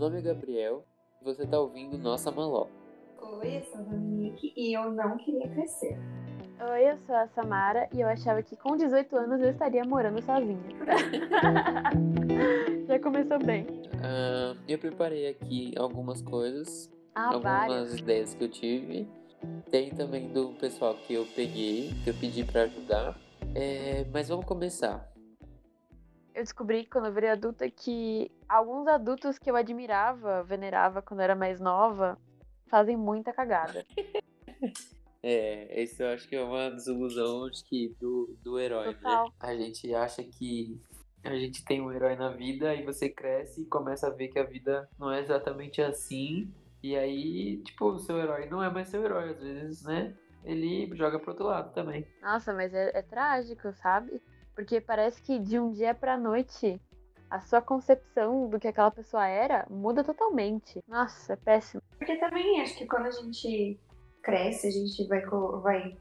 nome é Gabriel e você tá ouvindo Nossa Maló. Oi, eu sou a Dominique e eu não queria crescer. Oi, eu sou a Samara e eu achava que com 18 anos eu estaria morando sozinha. Já começou bem. Ah, eu preparei aqui algumas coisas, Ah, algumas várias. ideias que eu tive. Tem também do pessoal que eu peguei, que eu pedi pra ajudar. É, mas vamos começar. Eu descobri quando eu virei adulta que alguns adultos que eu admirava, venerava quando eu era mais nova, fazem muita cagada. É, isso eu acho que é uma desilusão acho que do, do herói, né? Total. A gente acha que a gente tem um herói na vida e você cresce e começa a ver que a vida não é exatamente assim. E aí, tipo, o seu herói não é mais seu herói, às vezes, né? Ele joga pro outro lado também. Nossa, mas é, é trágico, sabe? Porque parece que de um dia pra noite a sua concepção do que aquela pessoa era muda totalmente. Nossa, é péssimo. Porque também acho que quando a gente cresce, a gente vai, vai,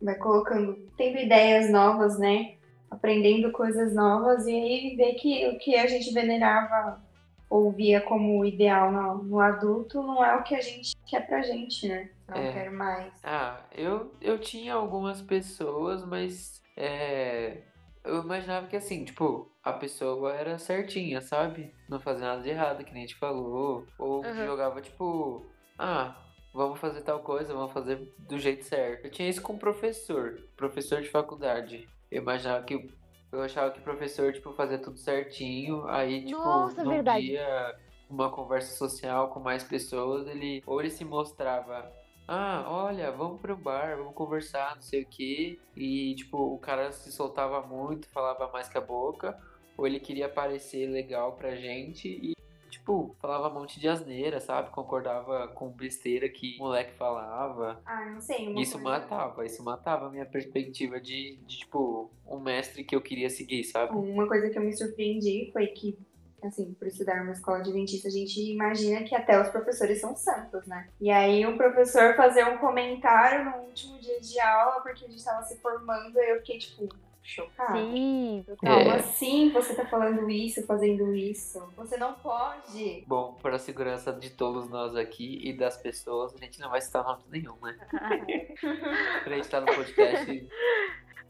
vai colocando, tendo ideias novas, né? Aprendendo coisas novas e aí vê que o que a gente venerava ou via como ideal no, no adulto não é o que a gente quer pra gente, né? Não É. quero mais. Ah, eu, eu tinha algumas pessoas, mas é, eu imaginava que assim, tipo, a pessoa era certinha, sabe? Não fazia nada de errado, que nem a gente falou. Ou Uhum. jogava, tipo, ah, vamos fazer tal coisa, vamos fazer do jeito certo. Eu tinha isso com professor, professor de faculdade. Eu imaginava que. Eu achava que o professor, tipo, fazia tudo certinho. Aí, tipo, Nossa, num verdade. dia, uma conversa social com mais pessoas, ele. Ou ele se mostrava ah, olha, vamos pro bar, vamos conversar, não sei o que. E, tipo, o cara se soltava muito, falava mais que a boca. Ou ele queria parecer legal pra gente e, tipo, falava um monte de asneira, sabe? Concordava com besteira que o moleque falava. Ah, não sei. Isso coisa- matava, isso matava a minha perspectiva de, de, tipo, um mestre que eu queria seguir, sabe? Uma coisa que eu me surpreendi foi que, assim, por estudar numa escola adventista, a gente imagina que até os professores são santos, né? E aí o professor fazer um comentário no último dia de aula, porque a gente tava se formando, aí eu fiquei, tipo, chocada. Sim, total. Como É. assim você tá falando isso, fazendo isso? Você não pode. Bom, para a segurança de todos nós aqui e das pessoas, a gente não vai citar nome nenhum, né? Pra gente estar no podcast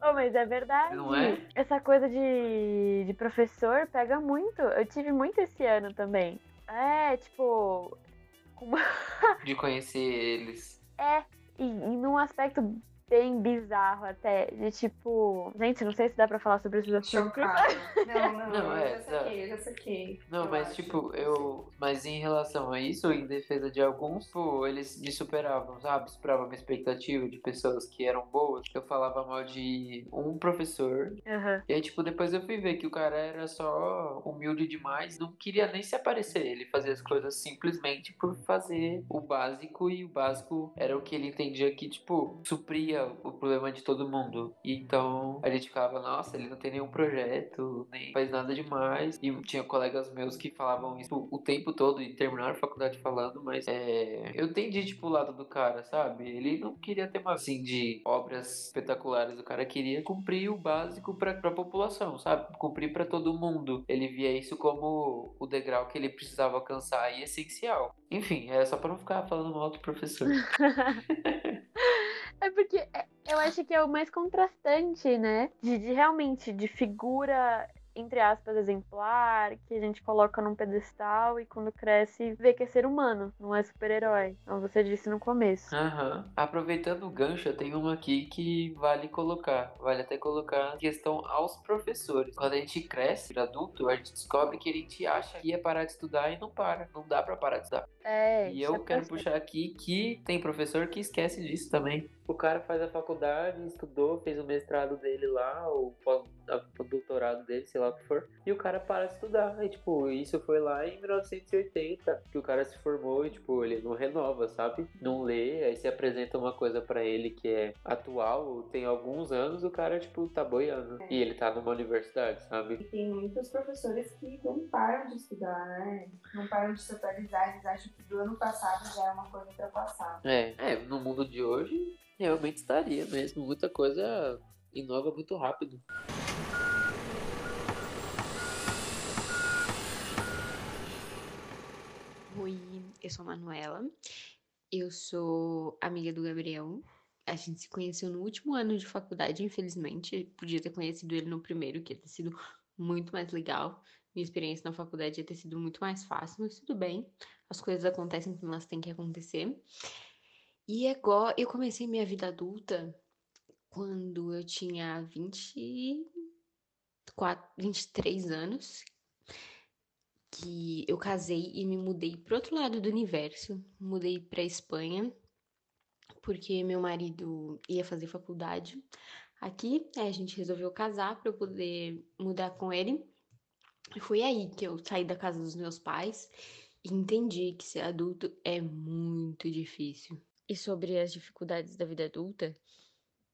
Oh, mas é verdade. Não é? Essa coisa de, de professor pega muito. Eu tive muito esse ano também. É, tipo. uma- de conhecer eles. É, e, e num aspecto bem bizarro até. De tipo. Gente, não sei se dá pra falar sobre esses assuntos. Chocada. Não, não, Não, eu é, já saquei, eu já saquei. Não, Eu mas acho. tipo, eu. Mas em relação a isso, em defesa de alguns, pô, eles me superavam, sabe? Superavam a minha expectativa de pessoas que eram boas. Eu falava mal de um professor. Aham. E aí, tipo, depois eu fui ver que o cara era só humilde demais, não queria nem se aparecer. Ele fazia as coisas simplesmente por fazer o básico, e o básico era o que ele entendia que, tipo, supria o problema de todo mundo. E então a gente ficava, nossa, ele não tem nenhum projeto, nem faz nada demais. E tinha colegas meus que falavam isso o tempo todo e terminaram a faculdade falando, mas é, eu entendi, tipo, o lado do cara, sabe? Ele não queria ter uma, assim, de obras espetaculares. O cara queria cumprir o básico pra, pra população, sabe? Cumprir pra todo mundo. Ele via isso como o degrau que ele precisava alcançar e essencial. Enfim, era só pra não ficar falando mal do professor. É porque é- eu acho que é o mais contrastante, né? De, de realmente, de figura, entre aspas, exemplar, que a gente coloca num pedestal e quando cresce vê que é ser humano, não é super-herói. Como você disse no começo. Aham. Aproveitando o gancho, eu tenho uma aqui que vale colocar. Vale até colocar questão aos professores. Quando a gente cresce, adulto, a gente descobre que a gente acha que ia parar de estudar e não para. Não dá pra parar de estudar. É, E eu é quero puxar aqui que tem professor que esquece disso também. O cara faz a faculdade, estudou, fez o mestrado dele lá, ou o doutorado dele, sei lá o que for, e o cara para de estudar. E, tipo, isso foi lá em 1980, que o cara se formou e, tipo, ele não renova, sabe? Não lê, aí se apresenta uma coisa pra ele que é atual, tem alguns anos, o cara, tipo, tá boiando. E ele tá numa universidade, sabe? E tem muitos professores que não param de estudar, né? Não param de se atualizar, eles acham do ano passado já é uma coisa ultrapassada. É, é, no mundo de hoje, realmente estaria mesmo. Muita coisa inova muito rápido. Oi, eu sou a Manuela. Eu sou amiga do Gabriel. A gente se conheceu no último ano de faculdade, infelizmente. Podia ter conhecido ele no primeiro, que ia ter sido muito mais legal. Minha experiência na faculdade ia ter sido muito mais fácil, mas tudo bem. As coisas acontecem como elas têm que acontecer. E agora eu comecei minha vida adulta quando eu tinha 24, 23 anos, que eu casei e me mudei para outro lado do universo. Mudei para Espanha, porque meu marido ia fazer faculdade aqui. A gente resolveu casar para eu poder mudar com ele. Foi aí que eu saí da casa dos meus pais e entendi que ser adulto é muito difícil. E sobre as dificuldades da vida adulta,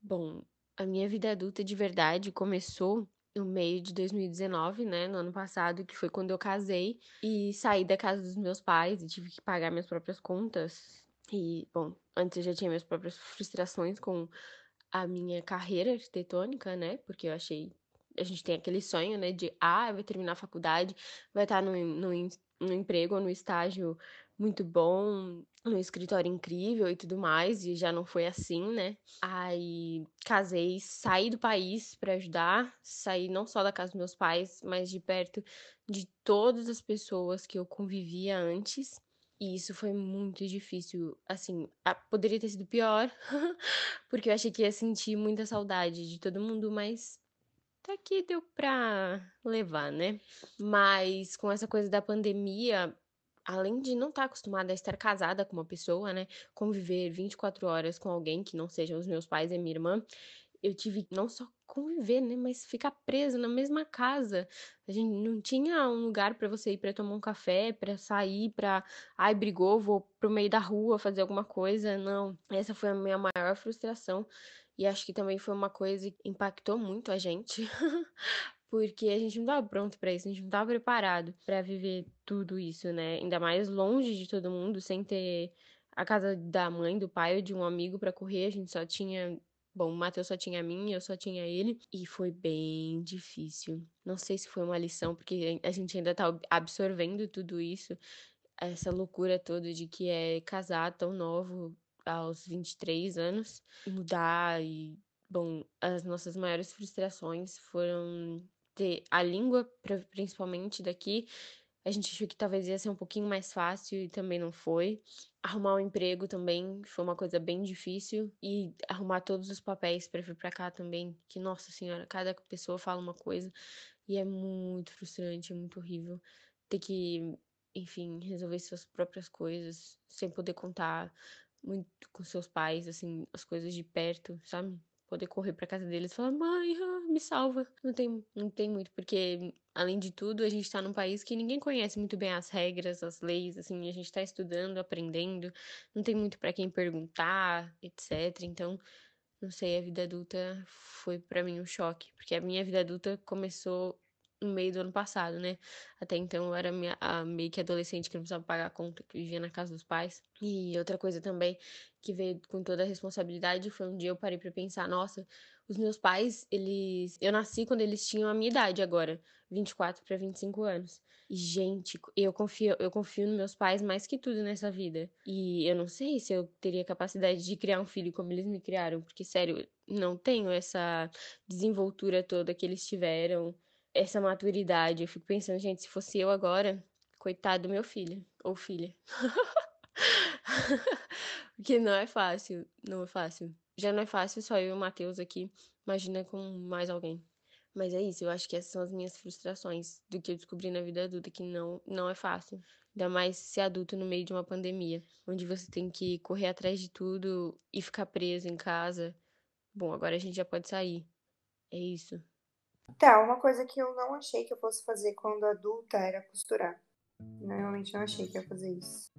bom, a minha vida adulta de verdade começou no meio de 2019, né, no ano passado, que foi quando eu casei e saí da casa dos meus pais e tive que pagar minhas próprias contas. E, bom, antes eu já tinha minhas próprias frustrações com a minha carreira arquitetônica, né, porque eu achei a gente tem aquele sonho, né, de ah, vai terminar a faculdade, vai estar no, no, no emprego ou no estágio muito bom, no escritório incrível e tudo mais, e já não foi assim, né? Aí casei, saí do país para ajudar, saí não só da casa dos meus pais, mas de perto de todas as pessoas que eu convivia antes. E isso foi muito difícil. Assim, poderia ter sido pior, porque eu achei que ia sentir muita saudade de todo mundo, mas até que deu pra levar, né? Mas com essa coisa da pandemia, além de não estar tá acostumada a estar casada com uma pessoa, né, conviver 24 horas com alguém que não sejam os meus pais e minha irmã, eu tive não só conviver, né, mas ficar presa na mesma casa. A gente não tinha um lugar para você ir para tomar um café, para sair, para ai brigou, vou pro meio da rua fazer alguma coisa. Não, essa foi a minha maior frustração. E acho que também foi uma coisa que impactou muito a gente, porque a gente não estava pronto para isso, a gente não estava preparado para viver tudo isso, né? Ainda mais longe de todo mundo, sem ter a casa da mãe, do pai ou de um amigo para correr, a gente só tinha Bom, o Matheus só tinha a mim, eu só tinha ele, e foi bem difícil. Não sei se foi uma lição, porque a gente ainda tá absorvendo tudo isso, essa loucura toda de que é casar tão novo, aos 23 anos, mudar e, bom, as nossas maiores frustrações foram ter a língua, principalmente daqui. A gente achou que talvez ia ser um pouquinho mais fácil e também não foi. Arrumar um emprego também foi uma coisa bem difícil e arrumar todos os papéis para vir para cá também, que nossa senhora, cada pessoa fala uma coisa e é muito frustrante, é muito horrível ter que, enfim, resolver suas próprias coisas sem poder contar muito com seus pais, assim, as coisas de perto, sabe? Poder correr para casa deles e falar: "Mãe, me salva". Não tem não tem muito, porque além de tudo, a gente tá num país que ninguém conhece muito bem as regras, as leis, assim, a gente tá estudando, aprendendo, não tem muito para quem perguntar, etc. Então, não sei, a vida adulta foi para mim um choque, porque a minha vida adulta começou no meio do ano passado, né? Até então eu era minha, a, meio que adolescente que não precisava pagar a conta, que vivia na casa dos pais. E outra coisa também que veio com toda a responsabilidade foi um dia eu parei para pensar, nossa, os meus pais, eles, eu nasci quando eles tinham a minha idade agora, 24 para 25 anos. E gente, eu confio, eu confio nos meus pais mais que tudo nessa vida. E eu não sei se eu teria capacidade de criar um filho como eles me criaram, porque sério, não tenho essa desenvoltura toda que eles tiveram essa maturidade. Eu fico pensando, gente, se fosse eu agora, coitado do meu filho ou filha. Porque não é fácil, não é fácil. Já não é fácil só eu e o Matheus aqui, imagina com mais alguém. Mas é isso, eu acho que essas são as minhas frustrações do que eu descobri na vida adulta, que não, não é fácil. Ainda mais ser adulto no meio de uma pandemia, onde você tem que correr atrás de tudo e ficar preso em casa. Bom, agora a gente já pode sair. É isso. Tá, uma coisa que eu não achei que eu fosse fazer quando adulta era costurar. Realmente não achei que ia fazer isso.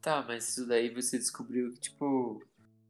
Tá, mas isso daí você descobriu que, tipo.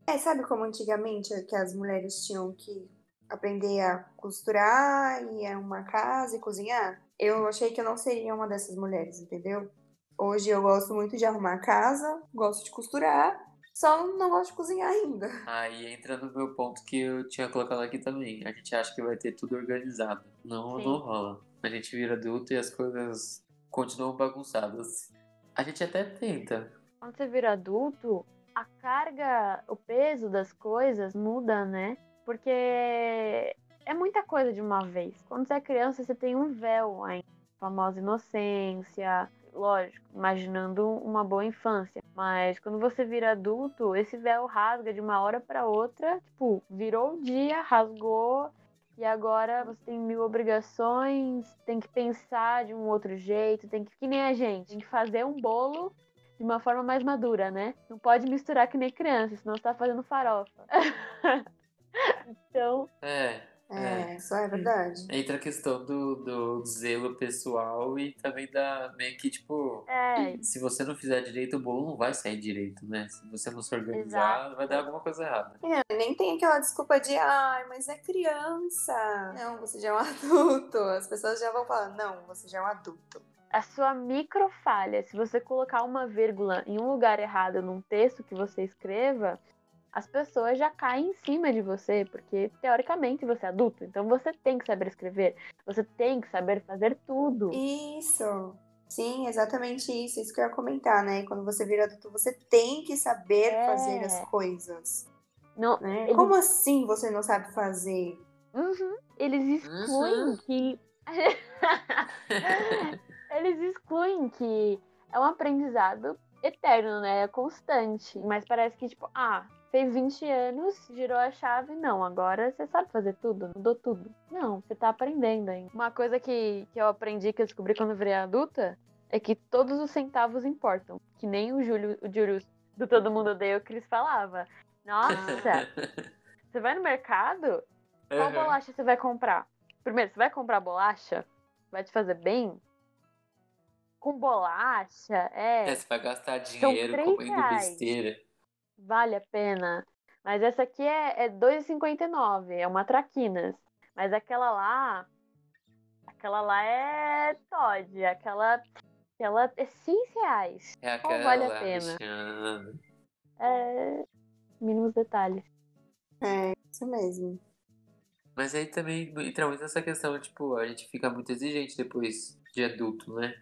É, sabe como antigamente que as mulheres tinham que aprender a costurar e arrumar casa e cozinhar? Eu achei que eu não seria uma dessas mulheres, entendeu? Hoje eu gosto muito de arrumar casa, gosto de costurar só não gosto de cozinhar ainda. Aí entra no meu ponto que eu tinha colocado aqui também. A gente acha que vai ter tudo organizado. Não, não rola. A gente vira adulto e as coisas continuam bagunçadas. A gente até tenta. Quando você vira adulto, a carga, o peso das coisas muda, né? Porque é muita coisa de uma vez. Quando você é criança, você tem um véu ainda. A famosa inocência, lógico, imaginando uma boa infância. Mas quando você vira adulto, esse véu rasga de uma hora para outra. Tipo, virou o dia, rasgou. E agora você tem mil obrigações, tem que pensar de um outro jeito, tem que, que nem a gente, tem que fazer um bolo de uma forma mais madura, né? Não pode misturar que nem criança, senão você tá fazendo farofa. então. É. É, é, isso é verdade. Entra a questão do, do zelo pessoal e também da meio que, tipo, é. se você não fizer direito, o bolo não vai sair direito, né? Se você não se organizar, Exato. vai dar alguma coisa errada. É, nem tem aquela desculpa de, ai, mas é criança. Não, você já é um adulto. As pessoas já vão falar, não, você já é um adulto a sua microfalha, se você colocar uma vírgula em um lugar errado num texto que você escreva, as pessoas já caem em cima de você, porque teoricamente você é adulto, então você tem que saber escrever, você tem que saber fazer tudo. Isso. Sim, exatamente isso. Isso que eu ia comentar, né? Quando você vira adulto, você tem que saber é. fazer as coisas. Não, né? eles... Como assim você não sabe fazer? Uhum. Eles excluem uhum. que. eles excluem que é um aprendizado eterno, né? É constante. Mas parece que, tipo, ah, fez 20 anos, girou a chave, não, agora você sabe fazer tudo, mudou tudo. Não, você tá aprendendo ainda. Uma coisa que, que eu aprendi, que eu descobri quando eu virei adulta, é que todos os centavos importam. Que nem o Júlio, o Júlio do Todo Mundo Odeia o Cris falava. Nossa, você vai no mercado? Qual uhum. bolacha você vai comprar? Primeiro, você vai comprar bolacha? Vai te fazer bem? Com bolacha, é. É, você vai gastar dinheiro comendo reais. besteira vale a pena. Mas essa aqui é, é 2,59, é uma traquinas. Mas aquela lá, aquela lá é Todd, aquela, aquela é 6 reais. É Qual vale a pena? É, mínimos detalhes. É, isso mesmo. Mas aí também entra muito essa questão, tipo, a gente fica muito exigente depois de adulto, né?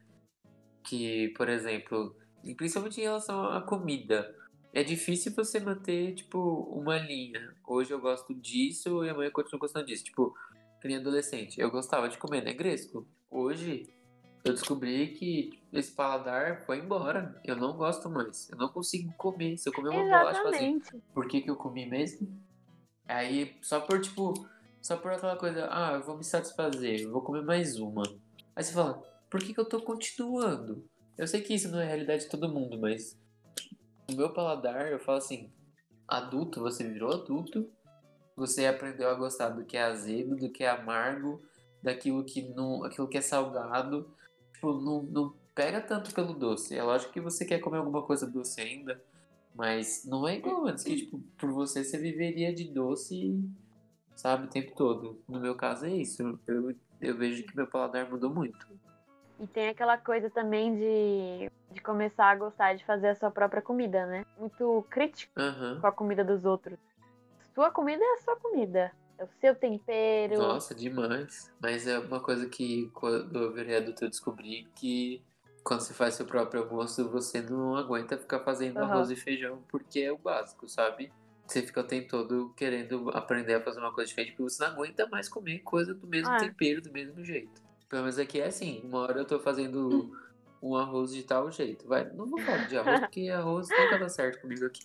Que, por exemplo, principalmente em relação à comida é difícil você manter, tipo, uma linha. Hoje eu gosto disso e amanhã eu continuo gostando disso. Tipo, que nem adolescente. Eu gostava de comer negresco. Hoje eu descobri que esse paladar foi embora. Eu não gosto mais. Eu não consigo comer. Se eu comer uma bolacha, assim, por que, que eu comi mesmo? Aí, só por, tipo, só por aquela coisa, ah, eu vou me satisfazer, eu vou comer mais uma. Aí você fala, por que, que eu tô continuando? Eu sei que isso não é a realidade de todo mundo, mas no meu paladar, eu falo assim: adulto, você virou adulto, você aprendeu a gostar do que é azedo, do que é amargo, daquilo que não, aquilo que é salgado. Tipo, não, não pega tanto pelo doce. É lógico que você quer comer alguma coisa doce ainda, mas não é igual antes que, tipo, por você você viveria de doce, sabe, o tempo todo. No meu caso é isso. Eu, eu vejo que meu paladar mudou muito. E tem aquela coisa também de, de começar a gostar de fazer a sua própria comida, né? Muito crítico uhum. com a comida dos outros. Sua comida é a sua comida. É o seu tempero. Nossa, demais. Mas é uma coisa que quando eu virei adulto eu descobri que quando você faz seu próprio almoço, você não aguenta ficar fazendo uhum. arroz e feijão porque é o básico, sabe? Você fica o tempo todo querendo aprender a fazer uma coisa diferente porque você não aguenta mais comer coisa do mesmo ah. tempero, do mesmo jeito. Pelo menos aqui é assim. Uma hora eu tô fazendo um arroz de tal jeito. Vai, não vou falar de arroz, porque arroz nunca dá certo comigo aqui.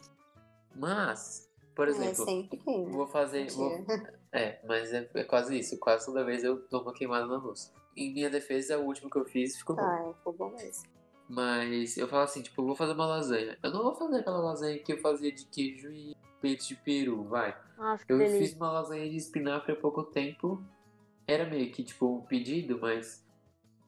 Mas, por é, exemplo, é vou fazer. Vou, é, mas é, é, quase isso. Quase toda vez eu dou uma queimada no arroz. Em minha defesa, o último que eu fiz ficou bom. Ah, ficou bom mesmo. Mas eu falo assim, tipo, vou fazer uma lasanha. Eu não vou fazer aquela lasanha que eu fazia de queijo e peito de peru, vai. Nossa, eu delícia. fiz uma lasanha de espinafre há pouco tempo era meio que tipo um pedido, mas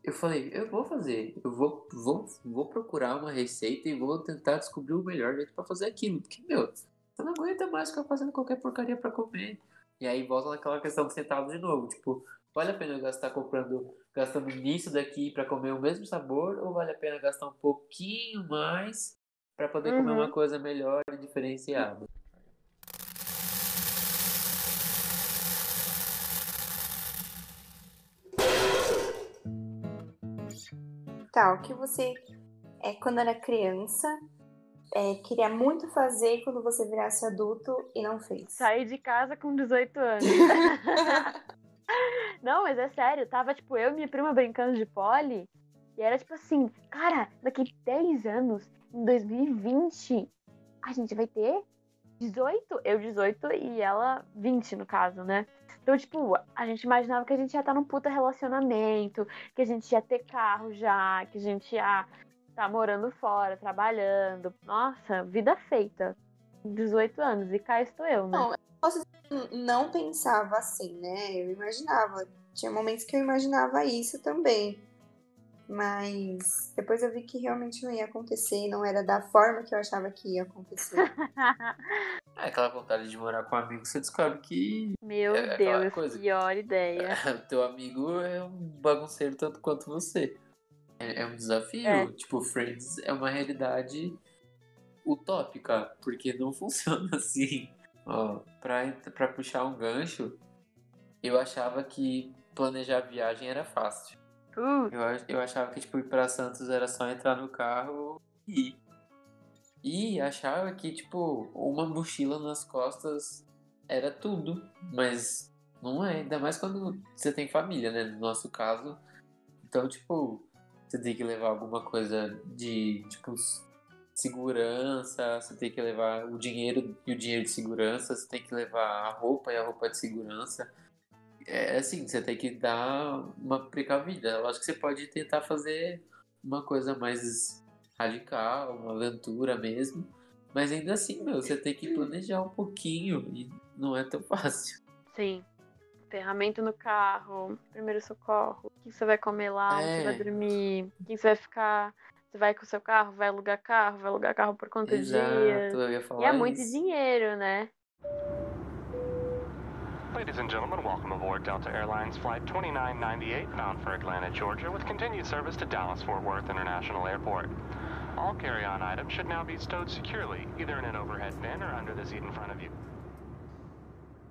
eu falei, eu vou fazer, eu vou, vou, vou procurar uma receita e vou tentar descobrir o melhor jeito para fazer aquilo, porque meu, eu não aguenta mais ficar fazendo qualquer porcaria para comer. E aí volta naquela questão de centavos de novo, tipo, vale a pena eu gastar comprando, gastando nisso daqui para comer o mesmo sabor ou vale a pena gastar um pouquinho mais para poder uhum. comer uma coisa melhor e diferenciada? O que você é quando era criança, é, queria muito fazer quando você virasse adulto e não fez? Saí de casa com 18 anos. não, mas é sério, tava tipo eu e minha prima brincando de pole e era tipo assim, cara, daqui 10 anos, em 2020, a gente vai ter 18, eu 18 e ela 20 no caso, né? Então, tipo, a gente imaginava que a gente ia estar num puta relacionamento, que a gente ia ter carro já, que a gente ia estar tá morando fora, trabalhando. Nossa, vida feita. 18 anos, e cá estou eu, né? Não, eu não pensava assim, né? Eu imaginava. Tinha momentos que eu imaginava isso também. Mas depois eu vi que realmente não ia acontecer, não era da forma que eu achava que ia acontecer. é aquela vontade de morar com um amigo, você descobre que. Meu é Deus, coisa. pior ideia. Teu amigo é um bagunceiro tanto quanto você. É, é um desafio. É. Tipo, Friends é uma realidade utópica, porque não funciona assim. Ó, pra, pra puxar um gancho, eu achava que planejar viagem era fácil. Uh. Eu, eu achava que, tipo, ir pra Santos era só entrar no carro e ir. E achava que, tipo, uma mochila nas costas era tudo. Mas não é, ainda mais quando você tem família, né? No nosso caso. Então, tipo, você tem que levar alguma coisa de, tipo, segurança, você tem que levar o dinheiro e o dinheiro de segurança, você tem que levar a roupa e a roupa de segurança é assim, você tem que dar uma precavida. Eu acho que você pode tentar fazer uma coisa mais radical, uma aventura mesmo. Mas ainda assim, meu, você tem que planejar um pouquinho e não é tão fácil. Sim. Ferramenta no carro, primeiro socorro, o que você vai comer lá, é. você vai é. dormir, quem você vai ficar. Você vai com o seu carro, vai alugar carro, vai alugar carro por quantos Exato, dias. Eu ia falar e é isso. muito dinheiro, né? Ladies and gentlemen, welcome aboard Delta Airlines Flight 2998 bound for Atlanta, Georgia, with continued service to Dallas-Fort Worth International Airport. All carry-on items should now be stowed securely, either in an overhead bin or under the seat in front of you.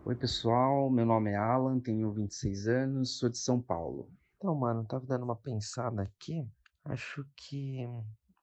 Oi, pessoal. Meu nome é Alan, tenho 26 anos, sou de São Paulo. Então, mano, tava dando uma pensada aqui. Acho que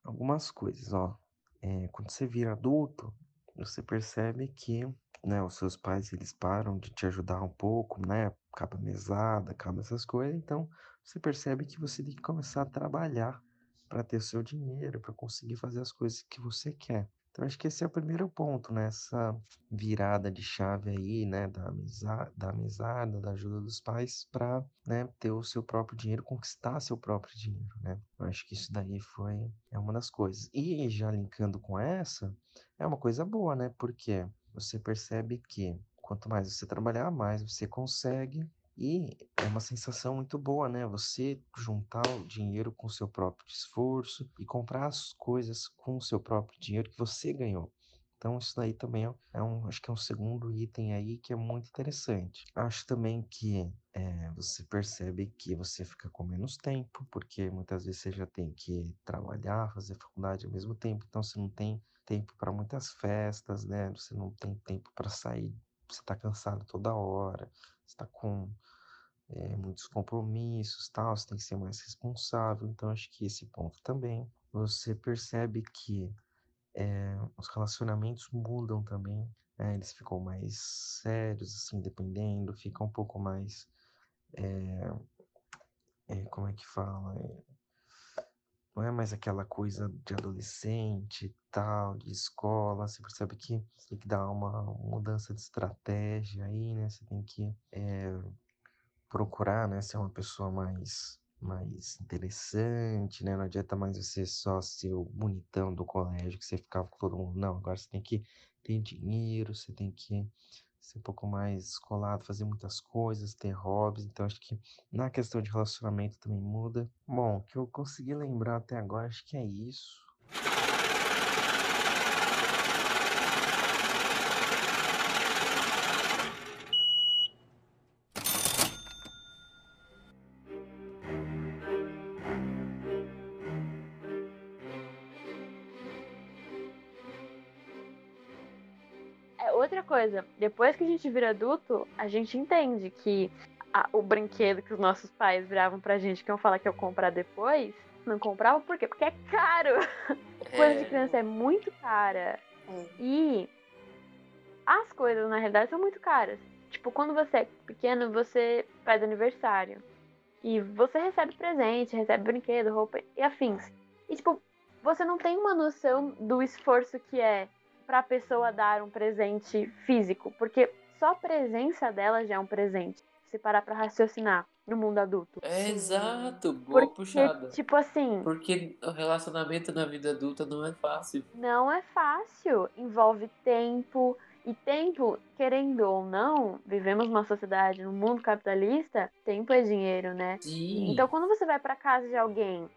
algumas coisas, ó. É, quando você vira adulto, você percebe que né, os seus pais eles param de te ajudar um pouco, né? Acaba mesada, acaba essas coisas, então você percebe que você tem que começar a trabalhar para ter seu dinheiro, para conseguir fazer as coisas que você quer. Então acho que esse é o primeiro ponto, né? Essa virada de chave aí, né? Da amizade, da, amizade, da ajuda dos pais para né, ter o seu próprio dinheiro, conquistar seu próprio dinheiro, né? Eu acho que isso daí foi é uma das coisas. E já linkando com essa, é uma coisa boa, né? Porque você percebe que quanto mais você trabalhar, mais você consegue. E é uma sensação muito boa, né? Você juntar o dinheiro com o seu próprio esforço e comprar as coisas com o seu próprio dinheiro que você ganhou. Então isso daí também é um, acho que é um segundo item aí que é muito interessante. Acho também que é, você percebe que você fica com menos tempo, porque muitas vezes você já tem que trabalhar, fazer faculdade ao mesmo tempo, então você não tem tempo para muitas festas, né? Você não tem tempo para sair, você está cansado toda hora, está com é, muitos compromissos, tal, você tem que ser mais responsável. Então, acho que esse ponto também. Você percebe que é, os relacionamentos mudam também, né? eles ficam mais sérios, assim, dependendo, ficam um pouco mais. É, como é que fala? Não é mais aquela coisa de adolescente tal, de escola. Você percebe que você tem que dar uma mudança de estratégia aí, né? Você tem que é, procurar, né, ser uma pessoa mais mais interessante, né? Não adianta mais você só ser o bonitão do colégio que você ficava com todo mundo. Não, agora você tem que ter dinheiro, você tem que ser um pouco mais escolado, fazer muitas coisas, ter hobbies. Então, acho que na questão de relacionamento também muda. Bom, o que eu consegui lembrar até agora, acho que é isso. Coisa, depois que a gente vira adulto, a gente entende que a, o brinquedo que os nossos pais viravam pra gente, que iam falar que eu comprar depois, Não comprava por quê? Porque é caro. Coisa de criança é muito cara. É. E as coisas, na realidade, são muito caras. Tipo, quando você é pequeno, você faz aniversário. E você recebe presente, recebe brinquedo, roupa e afins. E, tipo, você não tem uma noção do esforço que é pra pessoa dar um presente físico. Porque só a presença dela já é um presente. Se parar pra raciocinar no mundo adulto. É exato, boa Porque, puxada. tipo assim, Porque o relacionamento na vida adulta não é fácil. Não é fácil. Envolve tempo. E tempo, querendo ou não, vivemos numa sociedade, num mundo capitalista, tempo é dinheiro, né? Sim. Então, quando você vai pra casa de alguém,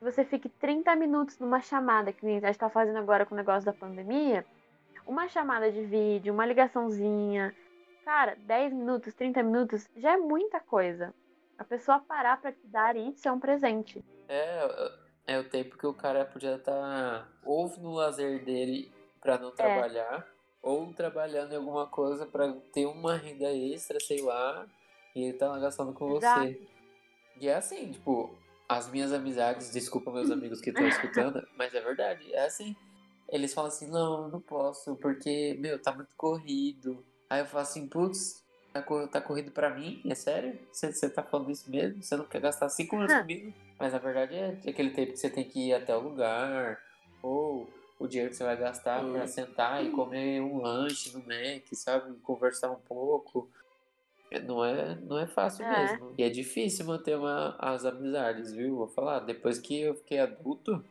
você fique 30 minutos numa chamada, que a gente tá fazendo agora com o negócio da pandemia, uma chamada de vídeo, uma ligaçãozinha, cara, 10 minutos, 30 minutos, já é muita coisa. A pessoa parar pra te dar isso é um presente. É, é o tempo que o cara podia estar ou no lazer dele pra não trabalhar, ou trabalhando em alguma coisa pra ter uma renda extra, sei lá, e ele tá gastando com Exato. você. E é assim, tipo, as minhas amizades, desculpa meus amigos que estão escutando, mas é verdade, é assim. Eles falam assim, não, eu não posso, porque, meu, tá muito corrido. Aí eu falo assim, putz, tá, cor- tá corrido pra mim? É sério? Você você tá falando isso mesmo? Você não quer gastar cinco minutos comigo? Mas na verdade é aquele tempo que você tem que ir até o lugar, ou o dinheiro que você vai gastar Hum. pra sentar e comer um lanche no Mac, sabe? Conversar um pouco. É, Não é, não é fácil É. mesmo. E é difícil manter uma, as amizades, viu? Vou falar, depois que eu fiquei adulto,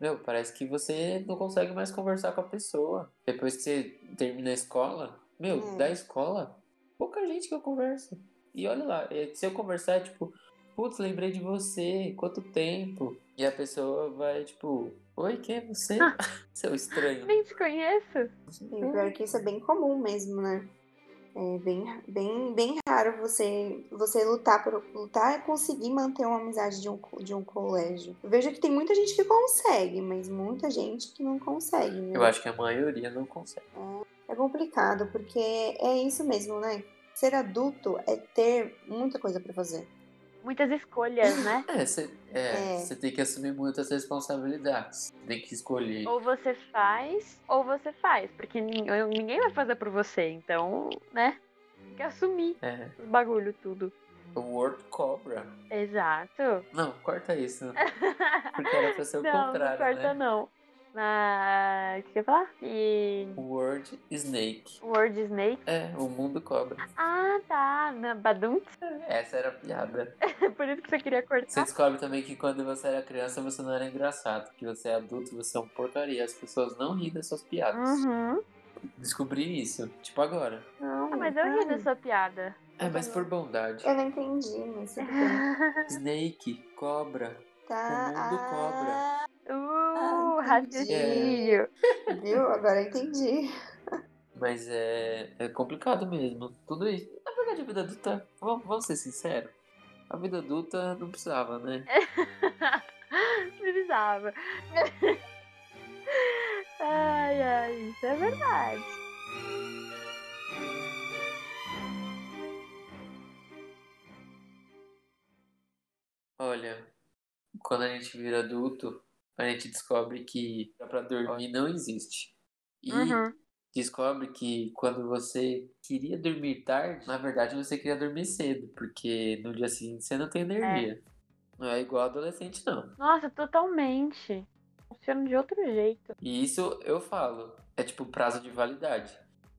meu, parece que você não consegue mais conversar com a pessoa. Depois que você termina a escola, meu, Hum. da escola, pouca gente que eu converso. E olha lá, eh, se eu conversar, tipo, putz, lembrei de você, quanto tempo? E a pessoa vai, tipo, oi, quem é você? Seu estranho. Nem te conheço. O pior que isso é bem comum mesmo, né? É bem, bem, bem raro você, você lutar por lutar e conseguir manter uma amizade de um, de um colégio. Eu vejo que tem muita gente que consegue, mas muita gente que não consegue, né? Eu acho que a maioria não consegue. É complicado, porque é isso mesmo, né? Ser adulto é ter muita coisa pra fazer. Muitas escolhas, né? É, você é, É. tem que assumir muitas responsabilidades. Tem que escolher. Ou você faz, ou você faz. Porque nin- ninguém vai fazer por você. Então, né? Tem que assumir É, os bagulho tudo. o Word Cobra. Exato. Não, corta isso. Porque era pra ser o não, contrário, não corta né? não. Na. O que eu ia falar? E. Word Snake. Word Snake. É, o mundo cobra. Ah, tá. Na Badum. Essa era a piada. Por isso que você queria Você cortar. descobre também que quando você era criança você não era engraçado. Que você é adulto, você é um porcaria. As pessoas não riem das suas piadas. Uhum. Descobri isso. Tipo agora. Não, Ah, mas eu ri da sua piada. É, mas por bondade. Eu não entendi, mas tudo bem. Snake, cobra. Tá. O mundo cobra. Raciocínio. ah, viu? Agora eu entendi. Mas é, é complicado mesmo. Tudo isso. Na verdade, a vida adulta, vamos, vamos ser sinceros. A vida adulta não precisava, né? Precisava. Ai, ai, isso é verdade. Olha, quando a gente vira adulto, a gente descobre que pra dormir não existe. E Uhum. descobre que quando você queria dormir tarde, na verdade você queria dormir cedo, porque no dia seguinte você não tem energia. Não é igual adolescente, não. Nossa, totalmente. Funciona de outro jeito. E isso eu falo, é tipo prazo de validade.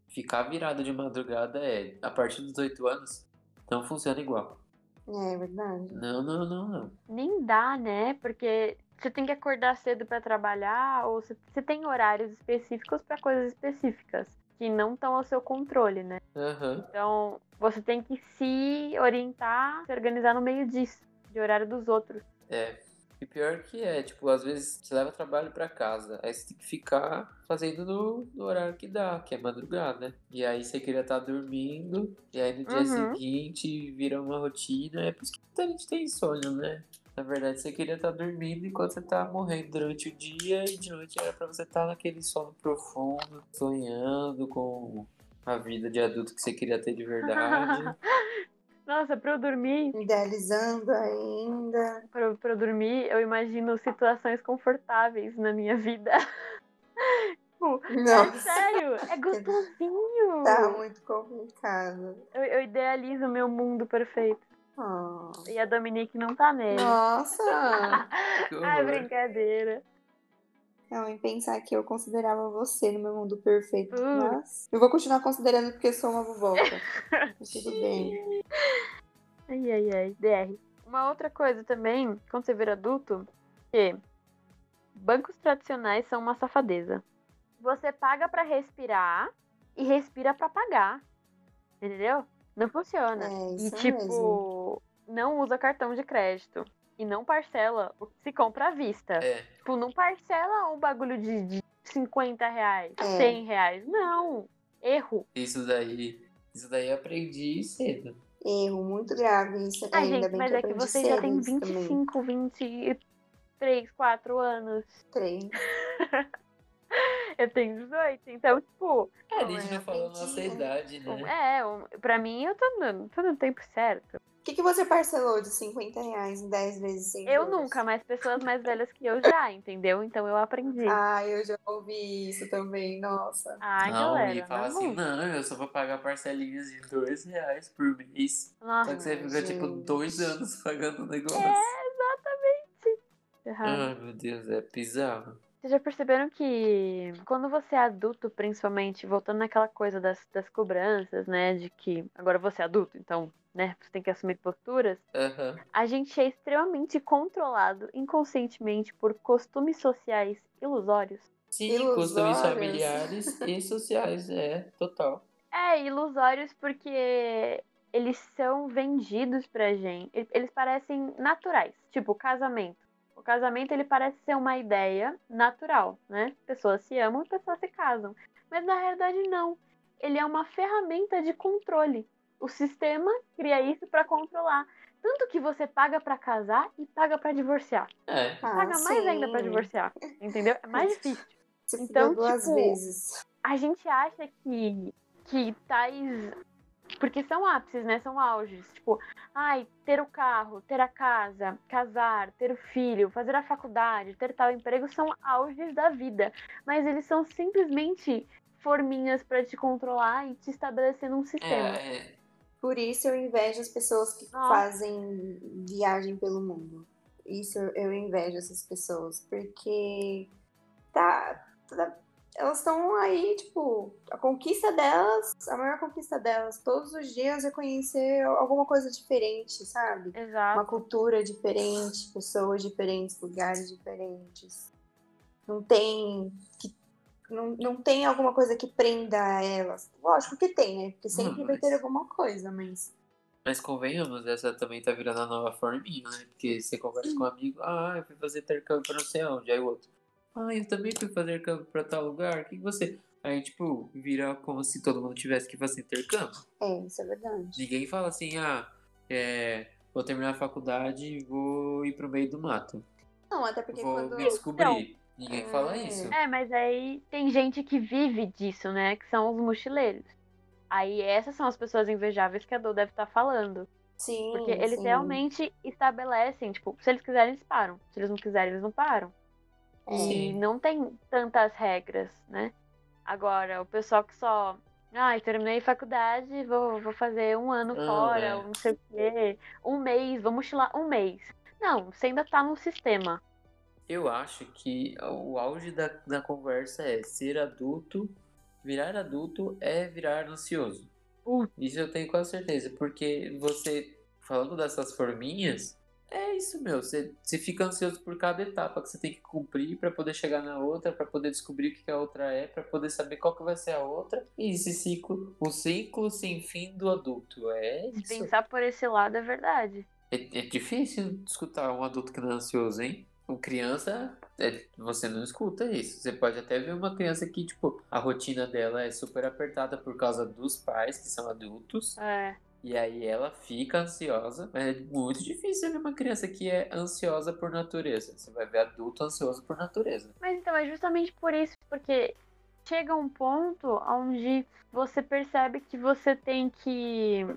Ficar virado de madrugada é, a partir dos 8 anos, não funciona igual. É verdade. Não, não, não, não. Nem dá, né? Porque você tem que acordar cedo pra trabalhar, ou você, você tem horários específicos pra coisas específicas que não estão ao seu controle, né? Aham. Então, você tem que se orientar, se organizar no meio disso, de horário dos outros. É. E pior que é, tipo, às vezes você leva trabalho pra casa, aí você tem que ficar fazendo no, no horário que dá, que é madrugada. E aí você queria estar dormindo, e aí no dia Uhum. seguinte vira uma rotina, é por isso que muita gente tem insônia, né? Na verdade, você queria estar dormindo enquanto você tá morrendo durante o dia, e de noite era pra você estar naquele sono profundo, sonhando com a vida de adulto que você queria ter de verdade. Nossa, pra eu dormir, Idealizando ainda. pra, eu- pra eu dormir, eu imagino situações confortáveis na minha vida. tipo, é Nossa, sério, é gostosinho. tá muito complicado. Eu, eu idealizo o meu mundo perfeito. Ah. E a Dominique não tá nele. Nossa! Ai, horror. brincadeira. Não, em pensar que eu considerava você no meu mundo perfeito. Hum. Mas eu vou continuar considerando porque eu sou uma boboca. Tudo bem. Ai, ai, ai. DR. Uma outra coisa também, quando você vira adulto, que bancos tradicionais são uma safadeza. Você paga pra respirar e respira pra pagar. Entendeu? Não funciona. É, e tipo, mesmo. não usa cartão de crédito. E não parcela o que se compra à vista. É, Tipo, não parcela um bagulho de, de 50 reais, É. 100 reais. Não. Erro. isso daí. Isso daí eu aprendi cedo. Erro muito grave isso. Ai, Ainda gente, bem mas que é que vocês já têm isso também. 25, 23, 4 anos. Três. Eu tenho 18, então, tipo, É, a Não, gente é, não falou nossa idade, né? é, um- pra mim eu tô no, tô no tempo certo. O que, que você parcelou de 50 reais em 10 vezes sem Eu juros? nunca, mas pessoas mais velhas que eu já, entendeu? Então eu aprendi. Ah, eu já ouvi isso também, nossa. Ai, não, galera, e fala não. assim, não, eu só vou pagar parcelinhas de dois reais por mês. Nossa, Só que você fica, tipo, dois anos pagando o negócio. É, exatamente. Ai, meu Deus, é bizarro. Vocês já perceberam que quando você é adulto, principalmente, voltando naquela coisa das, das cobranças, né? De que agora você é adulto, então, né, você tem que assumir posturas. Aham. A gente é extremamente controlado inconscientemente por costumes sociais ilusórios. Sim, costumes Ilusórios. familiares e sociais, é, total. É, ilusórios porque eles são vendidos pra gente. Ele- Eles parecem naturais. Tipo, casamento. O casamento ele parece ser uma ideia natural, né? Pessoas se amam e pessoas se casam. Mas na realidade não. Ele é uma ferramenta de controle. O sistema cria isso pra controlar. Tanto que você paga pra casar e paga pra divorciar. É. Ah, Paga mais sim. ainda pra divorciar. Entendeu? É mais difícil. Você Então, então, duas tipo, vezes. a gente acha que, que tais. Porque são ápices, né? São auges. Tipo, ai, ter o carro, ter a casa, casar, ter o filho, fazer a faculdade, ter tal emprego são auges da vida. Mas eles são simplesmente forminhas pra te controlar e te estabelecer num sistema. É, é. Por isso eu invejo as pessoas que Ah. fazem viagem pelo mundo. Isso eu- eu invejo essas pessoas, porque tá, tá- elas estão aí, tipo, a conquista delas, a maior conquista delas, todos os dias é conhecer alguma coisa diferente, sabe? Exato. Uma cultura diferente, pessoas diferentes, lugares diferentes. Não tem que não, não tem alguma coisa que prenda elas. Lógico que tem, né? Porque sempre Não, vai ter mas- alguma coisa, mas Mas convenhamos, essa também tá virando a nova forminha, né? Porque você conversa com um amigo, ah, eu fui fazer intercâmbio pra não sei onde. Aí o outro, ah, eu também fui fazer intercâmbio pra tal lugar. O que que você. Aí, tipo, vira como se todo mundo tivesse que fazer intercâmbio. é, isso é verdade. Ninguém fala assim, ah, é, vou terminar a faculdade e vou ir pro meio do mato. Não, até porque Vou quando. me descobrir. Ninguém fala É. isso. É, mas aí tem gente que vive disso, né? Que são os mochileiros. Aí essas são as pessoas invejáveis que a Dô deve estar falando. Sim. Porque eles sim. realmente estabelecem, tipo, se eles quiserem, eles param. Se eles não quiserem, eles não param. E Sim. não tem tantas regras, né? Agora, o pessoal que só. Ai, terminei faculdade, vou, vou fazer um ano Ah, fora, é. um não sei o quê. Um mês, vou mochilar um mês. Não, você ainda tá no sistema. Eu acho que o auge da, da conversa é ser adulto, virar adulto é virar ansioso. Uh. Isso eu tenho quase certeza, porque você, falando dessas forminhas, é isso, meu. Você, você fica ansioso por cada etapa que você tem que cumprir pra poder chegar na outra, pra poder descobrir o que a outra é, pra poder saber qual que vai ser a outra. E esse ciclo, o ciclo sem fim do adulto. É isso. pensar por esse lado, é verdade. É, é difícil escutar um adulto que não é ansioso, hein? Com criança, é, você não escuta isso. Você pode até ver uma criança que, tipo, a rotina dela é super apertada por causa dos pais, que são adultos. É. E aí ela fica ansiosa. Mas é muito difícil ver uma criança que é ansiosa por natureza. Você vai ver adulto ansioso por natureza. Mas então, é justamente por isso, porque chega um ponto onde você percebe que você tem que.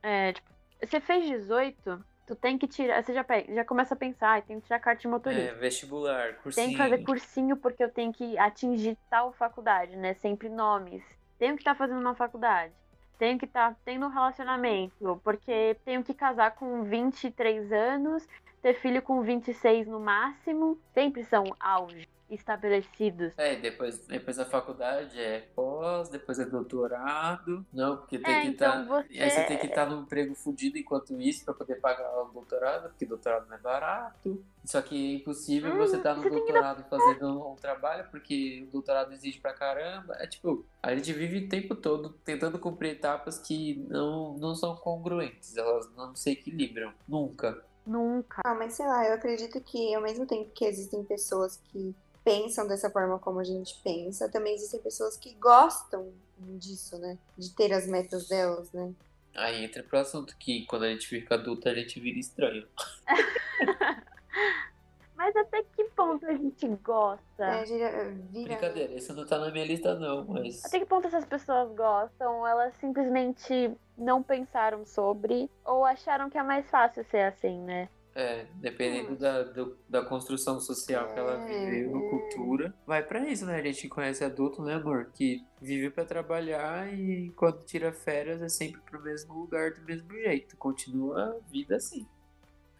É, tipo, Você fez 18, tu tem que tirar. Você já, já começa a pensar, "Ai, tem que tirar carta de motorista. É, vestibular, cursinho. Tem que fazer cursinho porque eu tenho que atingir tal faculdade, né? Sempre nomes. Tenho que estar fazendo uma faculdade. Tenho que estar tendo um relacionamento, porque tenho que casar com 23 anos, ter filho com 26 no máximo. Sempre são auge estabelecidos. É, depois, depois da faculdade é pós, depois é doutorado. Não, porque tem É, que então estar. você- Aí você tem que estar num emprego fudido enquanto isso pra poder pagar o doutorado, porque doutorado não é barato. Só que é impossível Hum, você estar no você doutorado fazendo um trabalho, porque o doutorado exige pra caramba. É tipo, a gente vive o tempo todo tentando cumprir etapas que não, não são congruentes, elas não se equilibram. Nunca. Nunca. Ah, mas sei lá, eu acredito que ao mesmo tempo que existem pessoas que pensam dessa forma como a gente pensa, também existem pessoas que gostam disso, né? De ter as metas delas, né? Aí entra pro assunto que quando a gente fica adulto, a gente vira estranho. Mas até que ponto a gente gosta? É, vira, vira- Brincadeira, isso não tá na minha lista não, mas. Até que ponto essas pessoas gostam? Elas simplesmente não pensaram sobre ou acharam que é mais fácil ser assim, né? É, dependendo da, do- da construção social que ela É, viveu, é. cultura. Vai pra isso, né? A gente conhece adulto, né, amor? Que vive pra trabalhar e quando tira férias é sempre pro mesmo lugar do mesmo jeito. Continua a vida assim.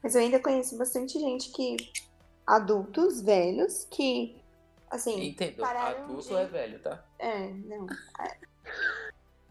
Mas eu ainda conheço bastante gente que. Adultos velhos que. Assim. Entendo, adulto de- é velho, tá? É, não. é.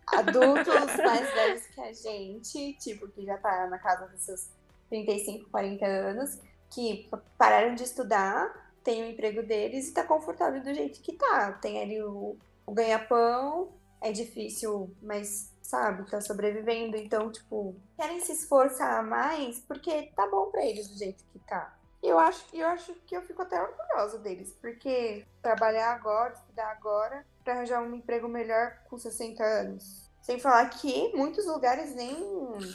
Adultos mais velhos que a gente, tipo, que já tá na casa dos seus 35, 40 anos, que pararam de estudar, tem o emprego deles e tá confortável do jeito que tá. Tem ali o, o ganha-pão, é difícil, mas sabe, tá sobrevivendo. Então, tipo, querem se esforçar mais porque tá bom pra eles do jeito que tá. E eu acho, eu acho que eu fico até orgulhosa deles, porque trabalhar agora, estudar agora, pra arranjar um emprego melhor com 60 anos. Sem falar que muitos lugares nem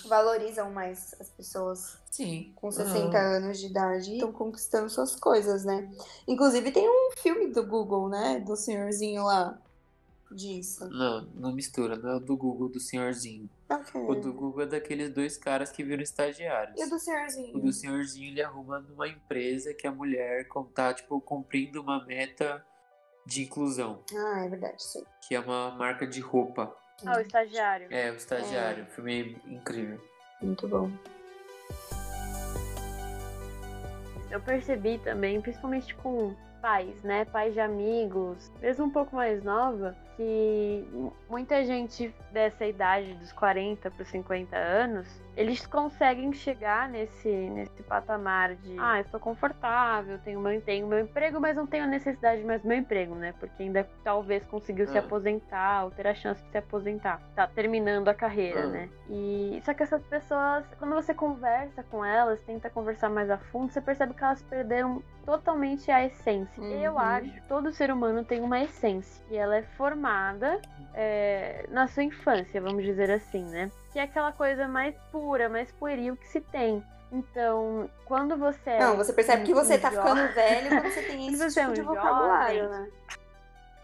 valorizam mais as pessoas Sim. com 60 Ah, anos de idade e estão conquistando suas coisas, né? Inclusive tem um filme do Google, né? Do senhorzinho lá disso. Não, não mistura, não é o do Google do senhorzinho. Ok. O do Google é daqueles dois caras que viram estagiários. E o do O senhorzinho? do senhorzinho ele arruma numa empresa que a mulher tá, tipo, cumprindo uma meta de inclusão, Ah, é verdade, sim. que é uma marca de roupa. Ah, o estagiário. É, o estagiário. Filme incrível. Muito bom. Eu percebi também, principalmente com pais, né? Pais de amigos, mesmo um pouco mais nova, que mu- muita gente dessa idade, dos 40 para 50 anos, eles conseguem chegar nesse, nesse patamar de ah, estou confortável, tenho meu, tenho meu emprego, mas não tenho necessidade mais do meu emprego, né? Porque ainda talvez conseguiu se Ah. aposentar ou ter a chance de se aposentar. Tá terminando a carreira, Ah. né? E só que essas pessoas, quando você conversa com elas, tenta conversar mais a fundo, você percebe que elas perderam totalmente a essência. Eu Uhum. acho que todo ser humano tem uma essência e ela é formada é, na sua infância, vamos dizer assim, né? Que é aquela coisa mais pura, mais pueril que se tem. Então, quando você é Não, você percebe que você um tá jo- ficando velho quando você tem esse você é tipo um de vocabulário, jovem, né?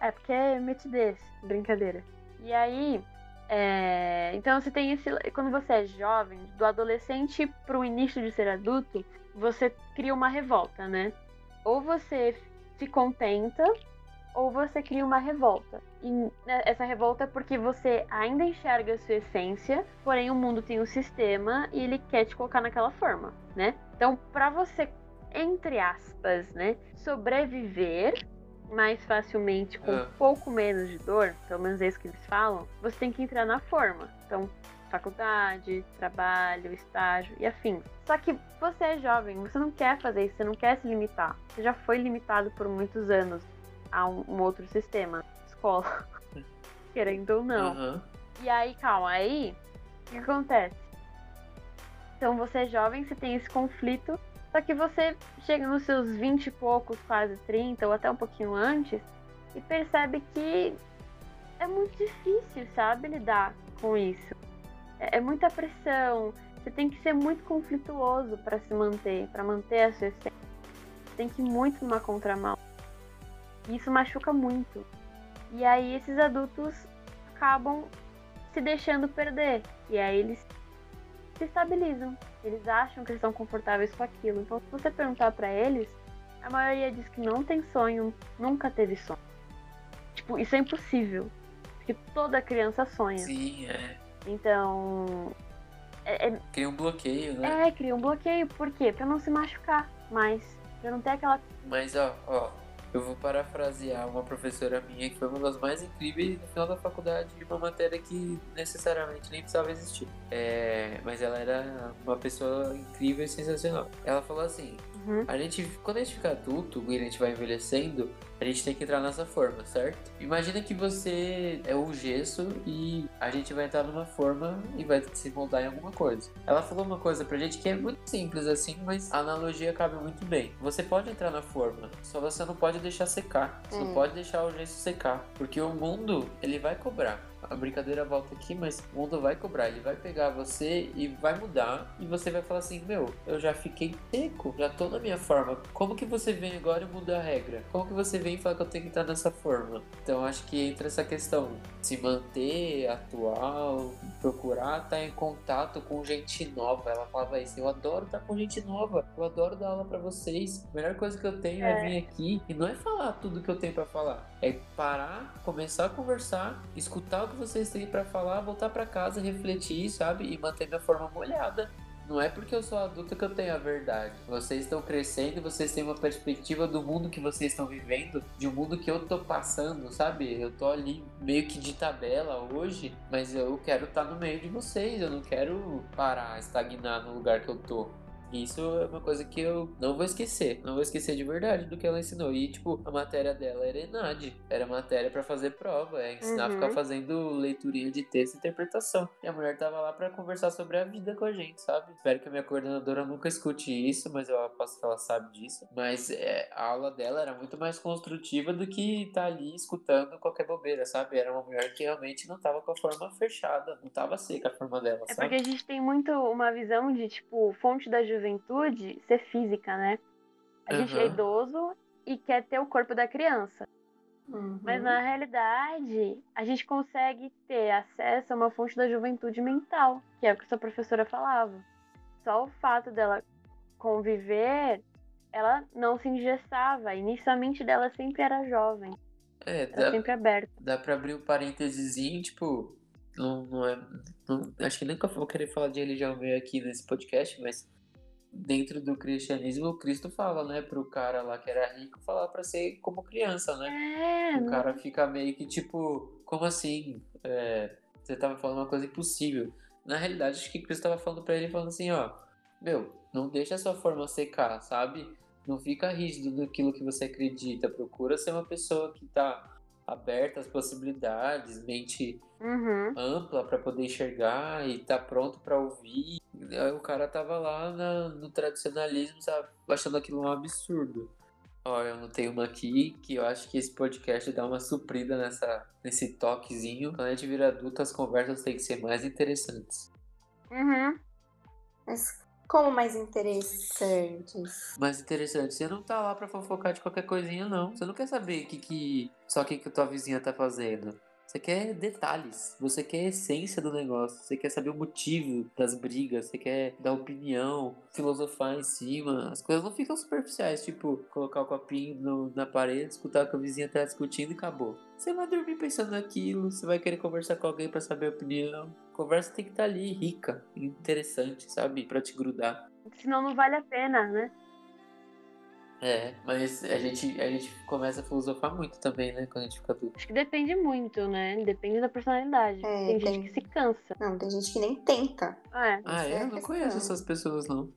É, porque é metidez, brincadeira. E aí, é, então você tem esse. Quando você é jovem, do adolescente pro início de ser adulto, você cria uma revolta, né? Ou você se contenta, ou você cria uma revolta. E né, essa revolta é porque você ainda enxerga a sua essência, porém o mundo tem um sistema e ele quer te colocar naquela forma, né? Então, pra você, entre aspas, né, sobreviver mais facilmente, com um pouco menos de dor, pelo menos é isso que eles falam, você tem que entrar na forma. Então, faculdade, trabalho, estágio e afins. Só que você é jovem, você não quer fazer isso, você não quer se limitar. Você já foi limitado por muitos anos a um, um outro sistema, escola. Querendo ou não. Aham. E aí, calma, aí o que acontece? Então você é jovem, você tem esse conflito, só que você chega nos seus 20 e poucos, quase 30, ou até um pouquinho antes, e percebe que é muito difícil, sabe, lidar com isso. É, é muita pressão, você tem que ser muito conflituoso para se manter, para manter a sua essência. Você tem que ir muito numa contramão. Isso machuca muito. E aí esses adultos acabam se deixando perder. E aí eles se estabilizam. Eles acham que estão confortáveis com aquilo. Então, se você perguntar para eles, a maioria diz que não tem sonho, nunca teve sonho. Tipo, isso é impossível. Porque toda criança sonha. Sim, é. Então. É, é, Cria um bloqueio, né? é, cria um bloqueio. Por quê? Pra não se machucar mais. Pra não ter aquela. Mas ó, ó, eu vou parafrasear uma professora minha que foi uma das mais incríveis no final da faculdade de uma matéria que necessariamente nem precisava existir. É, mas ela era uma pessoa incrível e sensacional. Ela falou assim: Uhum. a gente, quando a gente fica adulto e a gente vai envelhecendo, a gente tem que entrar nessa forma, certo? Imagina que você é o gesso e a gente vai entrar numa forma e vai se moldar em alguma coisa. Ela falou uma coisa pra gente que é muito simples assim, mas a analogia cabe muito bem. Você pode entrar na forma, só você não pode deixar secar. Você não Hum. pode deixar o gesso secar, porque o mundo, ele vai cobrar. A brincadeira volta aqui, mas o mundo vai cobrar. Ele vai pegar você e vai mudar. E você vai falar assim: Meu, eu já fiquei seco, já tô na minha forma. Como que você vem agora e muda a regra? Como que você vem e fala que eu tenho que estar nessa forma? Então acho que entra essa questão: se manter atual, procurar estar em contato com gente nova. Ela falava isso: Eu adoro estar com gente nova, eu adoro dar aula pra vocês. A melhor coisa que eu tenho é, É. vir aqui e não é falar tudo que eu tenho pra falar, é parar, começar a conversar, escutar o que vocês têm pra falar, voltar pra casa, refletir, sabe? E manter minha forma molhada. Não é porque eu sou adulta que eu tenho a verdade. Vocês estão crescendo, vocês têm uma perspectiva do mundo que vocês estão vivendo, de um mundo que eu tô passando, sabe? Eu tô ali meio que de tabela hoje, mas eu quero estar no meio de vocês, eu não quero parar, estagnar no lugar que eu tô. Isso é uma coisa que eu não vou esquecer. Não vou esquecer de verdade do que ela ensinou. E, tipo, a matéria dela era ENAD. Era matéria pra fazer prova. É ensinar a Uhum. ficar fazendo leiturinha de texto e interpretação. E a mulher tava lá pra conversar sobre a vida com a gente, sabe? Espero que a minha coordenadora nunca escute isso, mas eu aposto que ela sabe disso. Mas é, a aula dela era muito mais construtiva do que tá ali escutando qualquer bobeira, sabe? Era uma mulher que realmente não tava com a forma fechada. Não tava seca a forma dela, É sabe? porque a gente tem muito uma visão de, tipo, fonte da juventude ser física, né? A gente é idoso e quer ter o corpo da criança. Uhum. Mas na realidade, a gente consegue ter acesso a uma fonte da juventude mental, que é o que sua professora falava. Só o fato dela conviver, ela não se engessava. Inicialmente dela sempre era jovem, É, era dá, sempre aberta. dá pra abrir um parênteses, tipo, não, não é. não- acho que nunca vou querer falar de religião meio aqui nesse podcast, mas dentro do cristianismo, o Cristo fala, né, pro cara lá que era rico, falar pra ser como criança, né? É, O cara fica meio que tipo, como assim? É, você tava falando uma coisa impossível. Na realidade, acho que Cristo tava falando pra ele, falando assim, ó, meu, não deixa a sua forma secar, sabe? Não fica rígido naquilo que você acredita. Procura ser uma pessoa que tá aberta às possibilidades, mente Uhum. ampla pra poder enxergar e tá pronto pra ouvir. Aí o cara tava lá na- no tradicionalismo, sabe? Achando aquilo um absurdo. Ó, eu anotei uma aqui que eu acho que esse podcast dá uma suprida nessa, nesse toquezinho. Quando a gente vira adulto, as conversas têm que ser mais interessantes. Uhum. Mas como mais interessantes? Mais interessante. Você não tá lá pra fofocar de qualquer coisinha, não. Você não quer saber que, que, só o que, que tua vizinha tá fazendo. Você quer detalhes, você quer a essência do negócio, você quer saber o motivo das brigas, você quer dar opinião, filosofar em cima. As coisas não ficam superficiais, tipo, colocar o copinho no- na parede, escutar o que a vizinha tá discutindo e acabou. Você vai dormir pensando naquilo, você vai querer conversar com alguém pra saber a opinião. A conversa tem que estar ali, rica, interessante, sabe? Pra te grudar. Senão não vale a pena, né? É, mas a gente, a gente começa a filosofar muito também, né? Quando a gente fica adulto. Acho que depende muito, né? Depende da personalidade. É, tem, tem- gente que se cansa. Não, tem gente que nem tenta. É. Ah, é? é Eu não questão. conheço essas pessoas, não.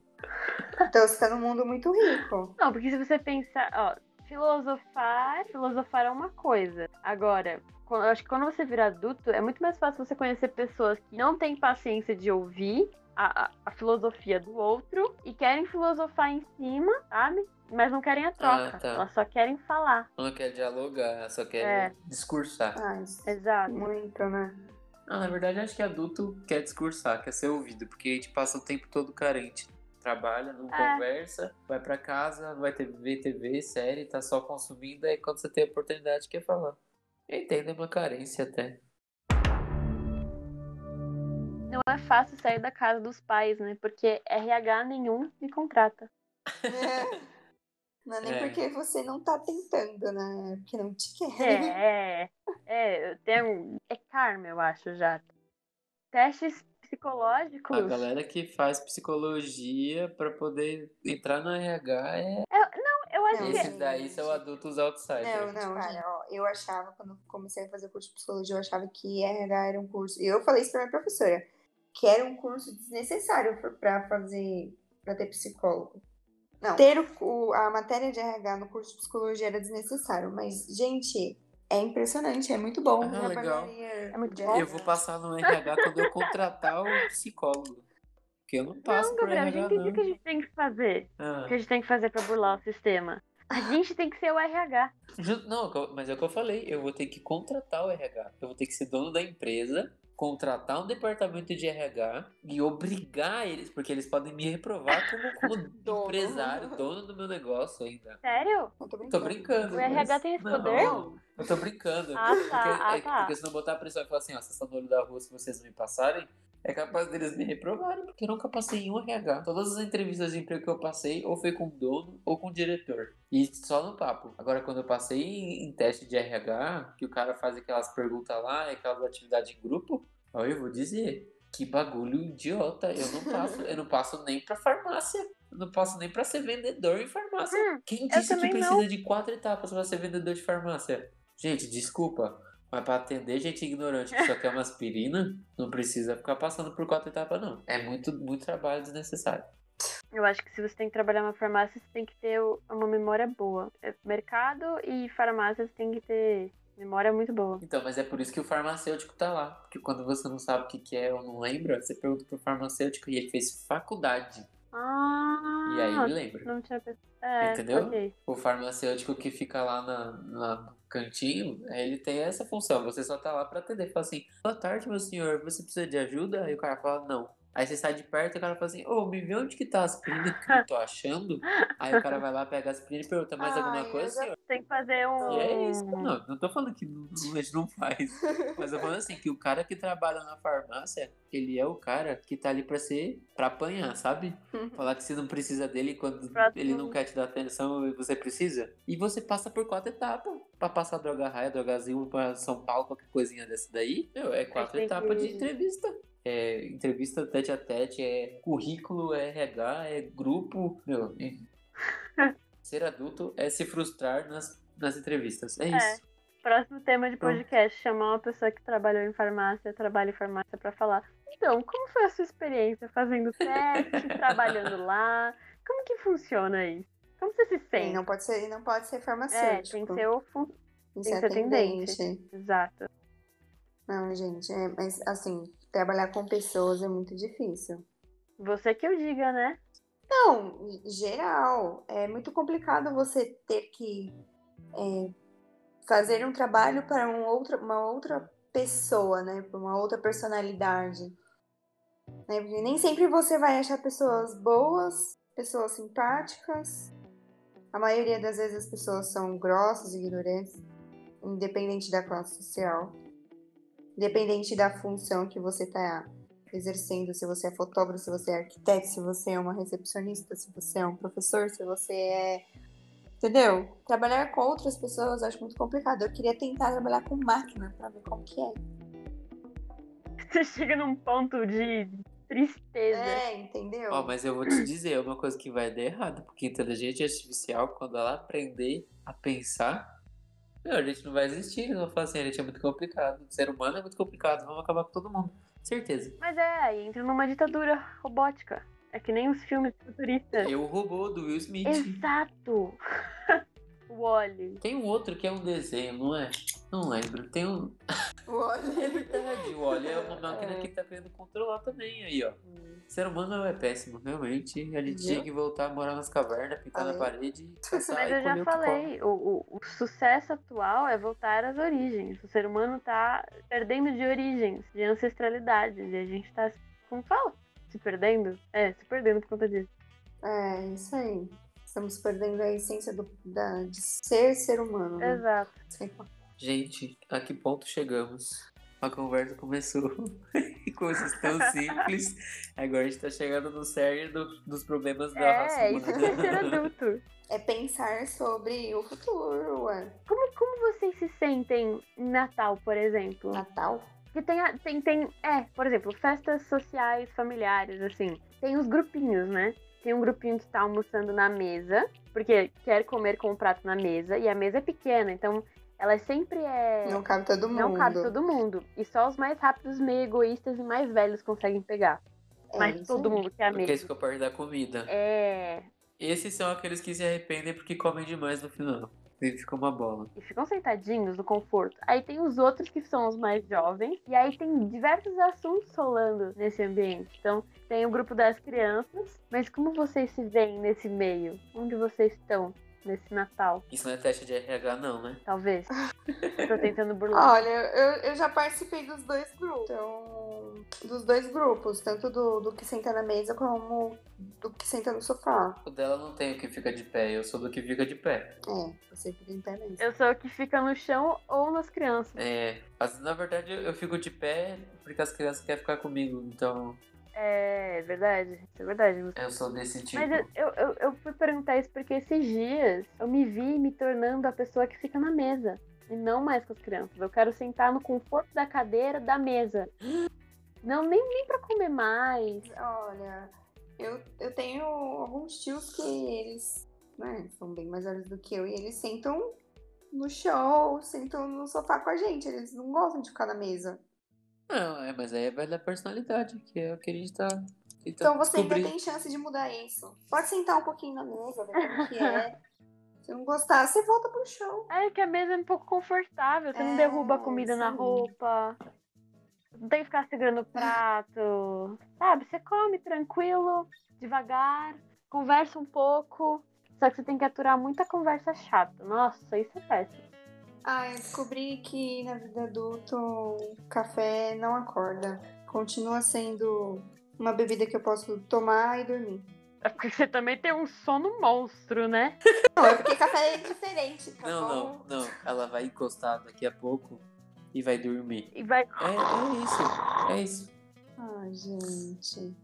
Então você tá num mundo muito rico. Não, porque se você pensar, ó, filosofar, filosofar é uma coisa. Agora, quando- eu acho que quando você vira adulto, é muito mais fácil você conhecer pessoas que não têm paciência de ouvir a, a- a filosofia do outro e querem filosofar em cima, sabe? Mas não querem a troca. Ah, tá. Elas só querem falar. Não quer dialogar, só quer É. discursar. Ah, isso. Exato. Muito, né? Não, na verdade, acho que adulto quer discursar, quer ser ouvido, porque a gente passa o tempo todo carente. Trabalha, não É. conversa, vai pra casa, vai ver TV, série, tá só consumindo, aí quando você tem a oportunidade, quer falar. Eu entendo, é uma carência até. Não é fácil sair da casa dos pais, né? Porque RH nenhum me contrata. É. Não é nem É. porque você não tá tentando, né? É Porque não te quer. É, é, é, eu tenho. É karma, eu acho já. Testes psicológicos. A galera que faz psicologia pra poder entrar no RH é. Eu acho Não, que. Daí são adultos outsiders. Não, não, cara, ó, eu achava, quando comecei a fazer curso de psicologia, eu achava que RH era um curso. E eu falei isso pra minha professora, que era um curso desnecessário pra- pra fazer, pra ter psicólogo. Não, ter o, o- a matéria de RH no curso de psicologia era desnecessário, mas, gente, é impressionante, é muito bom. Ah, legal. É muito de bom. Eu vou passar no RH quando eu contratar o psicólogo. Porque eu não passo Não, Gabriel, a RH, gente entende o que a não. gente tem que fazer. Ah. O que a gente tem que fazer pra burlar o sistema. A gente tem que ser o RH. Não, mas é o que eu falei. Eu vou ter que contratar o RH. Eu vou ter que ser dono da empresa, contratar um departamento de RH e obrigar eles, porque eles podem me reprovar como, como Dono. empresário, dono do meu negócio ainda. Sério? Eu tô Tô brincando. brincando. O RH tem esse não, poder? Eu tô brincando. Ah, tá, Porque, ah, é- tá. porque se não botar a pressão e falar assim, ó, vocês estão no olho da rua, se vocês não me passarem, é capaz deles me reprovarem, porque eu nunca passei em um RH. Todas as entrevistas de emprego que eu passei, ou foi com o dono ou com o diretor. E só no papo. Agora, quando eu passei em, em teste de RH, que o cara faz aquelas perguntas lá, aquelas atividades em grupo, ó, eu vou dizer, que bagulho idiota. Eu não passo, eu não passo nem pra farmácia. Eu não passo nem pra ser vendedor em farmácia. Hum, Quem disse que precisa não. de quatro etapas pra ser vendedor de farmácia? Gente, desculpa. Mas pra atender gente ignorante que só quer uma aspirina, não precisa ficar passando por quatro etapas, não. É muito, muito trabalho desnecessário. Eu acho que se você tem que trabalhar numa farmácia, você tem que ter uma memória boa. É, Mercado e farmácia você tem que ter memória muito boa. Então, mas é por isso que o farmacêutico tá lá. Porque quando você não sabe o que, que é ou não lembra, você pergunta pro farmacêutico e ele fez faculdade. Ah, E aí ele lembra. não tinha pensado. É, Entendeu? ok. O farmacêutico que fica lá na, na- no cantinho, ele tem essa função. Você só tá lá pra atender. Fala assim, boa tarde, meu senhor, você precisa de ajuda? Aí o cara fala, não. Aí você sai de perto e o cara fala assim, ô, me vê onde que tá a aspirina que eu tô achando? Aí o cara vai lá, pega a aspirina e pergunta, mais alguma Ai, eu coisa, senhor? Tem que fazer um. E é isso. Não, não tô falando que a gente não faz. Mas eu falando assim, que o cara que trabalha na farmácia, ele é o cara que tá ali pra ser, pra apanhar, sabe? Falar que você não precisa dele quando Pra ele não quer te dar atenção e você precisa. E você passa por quatro etapas. Pra passar droga raia, droga azul pra São Paulo, qualquer coisinha dessa daí. Meu, é quatro etapas que- de entrevista. É entrevista tete a tete, é currículo, é RH, é grupo. Meu, e- ser adulto é se frustrar nas, nas entrevistas. É É. isso. Próximo tema de Pronto. podcast: chamar uma pessoa que trabalhou em farmácia, trabalha em farmácia pra falar. Então, como foi a sua experiência fazendo teste, trabalhando lá? Como que funciona isso? Como você se Sim, sente? não pode ser, não pode ser É, farmacêutico. tem que ser o fun... Tem que tem ser que ser atendente. atendente. Exato. Não, gente, é, mas assim, trabalhar com pessoas é muito difícil. Você que eu diga, né? Não, geral, é muito complicado você ter que é, fazer um trabalho para um outra, uma outra pessoa, né? Para uma outra personalidade. Né? Nem sempre você vai achar pessoas boas, pessoas simpáticas. A maioria das vezes as pessoas são grossas, ignorantes, independente da classe social. Independente da função que você está exercendo, se você é fotógrafo, se você é arquiteto, se você é uma recepcionista, se você é um professor, se você é. Entendeu? Trabalhar com outras pessoas eu acho muito complicado. Eu queria tentar trabalhar com máquina pra ver como que é. Você chega num ponto de tristeza. É, entendeu? Ó, mas eu vou te dizer, é uma coisa que vai dar errado, porque a inteligência artificial, quando ela aprender a pensar, meu, a gente não vai existir. Não falar assim, a gente é muito complicado. O ser humano é muito complicado, vamos acabar com todo mundo. Certeza. Mas é, aí entra numa ditadura robótica. É que nem os filmes futuristas. E o robô do Will Smith. Exato! o Wally. Tem um outro que é um desenho, não é? Não lembro. Tem um. É Olha. verdade, o Wally é uma máquina É. que tá querendo controlar também aí, ó. O ser humano é péssimo, realmente. A gente Viu? tinha que voltar a morar nas cavernas, pintar na Falei. parede caçar Mas eu já falei, o, o, o sucesso atual é voltar às origens. O ser humano tá perdendo de origens, de ancestralidade. E a gente tá, como fala? Se perdendo? É, se perdendo por conta disso. É, isso aí. Estamos perdendo a essência do, da, de ser ser humano. Né? Exato. Gente, a que ponto chegamos? Uma conversa começou com coisas tão simples. Agora a gente tá chegando no cerne do- dos problemas da raça É, isso que é ser humana. adulto. É pensar sobre o futuro, ué. Como, como vocês se sentem em Natal, por exemplo? Natal? Porque tem, a- tem, tem, é, por exemplo, festas sociais familiares, assim. Tem os grupinhos, né? Tem um grupinho que tá almoçando na mesa, porque quer comer com o prato na mesa, e a mesa é pequena, então ela sempre é. Não cabe todo mundo. não cabe todo mundo. E só os mais rápidos, meio egoístas e mais velhos conseguem pegar. É Mas todo mundo quer a Porque mesa. isso que eu parte da comida. É. Esses são aqueles que se arrependem porque comem demais no final. E fica uma bola. e ficam sentadinhos no conforto. Aí tem os outros que são os mais jovens, e aí tem diversos assuntos rolando nesse ambiente. Então, tem o grupo das crianças, mas como vocês se veem nesse meio? Onde vocês estão nesse Natal? Isso não é teste de RH, não, né? Talvez. Tô tentando burlar. Olha, eu, eu já participei dos dois grupos. Então, dos dois grupos, tanto do, do que senta na mesa como do que senta no sofá. O dela não tem o que fica de pé, eu sou do que fica de pé. É, você fica em pé mesmo. Eu sou o que fica no chão ou nas crianças. É, mas, na verdade eu fico de pé porque as crianças querem ficar comigo, então É, é verdade. Isso é verdade. eu sou desse tipo. Mas eu, eu, eu, eu fui perguntar isso porque esses dias eu me vi me tornando a pessoa que fica na mesa. E não mais com as crianças. Eu quero sentar no conforto da cadeira da mesa. Não, nem, nem pra comer mais. Olha, eu, eu tenho alguns tios que eles né, são bem mais velhos do que eu e eles sentam no chão, sentam no sofá com a gente. Eles não gostam de ficar na mesa. Não, é, mas aí vai da personalidade, que é o que a gente tá Então você ainda tem chance de mudar isso. Pode sentar um pouquinho na mesa, ver como que é. Se não gostar, você volta pro chão. É que a mesa é um pouco confortável. Você não É, derruba a comida na sim. roupa. Não tem que ficar segurando o prato. Sabe? Você come tranquilo, devagar, conversa um pouco. Só que você tem que aturar muita conversa chata. Nossa, isso é péssimo. Ah, eu descobri que na vida adulta o café não acorda. Continua sendo uma bebida que eu posso tomar e dormir. É porque você também tem um sono monstro, né? Não, é porque café é diferente, tá Não, bom? não, não. Ela vai encostar daqui a pouco e vai dormir. E vai. É, é isso, é isso. Ai, gente.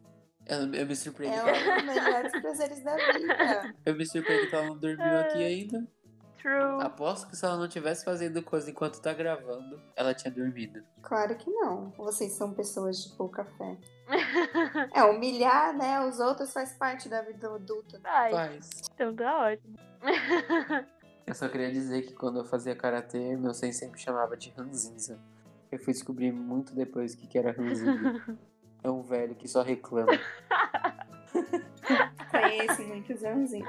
Eu, eu me surpreendi. É um dos melhores prazeres da vida. Eu me surpreendi que ela não dormiu aqui ainda. True. Aposto que se ela não tivesse fazendo coisa enquanto tá gravando, ela tinha dormido. Claro que não. Vocês são pessoas de pouca fé. É, humilhar, né, os outros faz parte da vida adulta. Ai, Faz. então tá ótimo. Eu só queria dizer que quando eu fazia karatê, meu sensei me chamava de Ranzinza. Eu fui descobrir muito depois o que, que era Ranzinza. É um velho que só reclama. Conheço muitos anzinhos.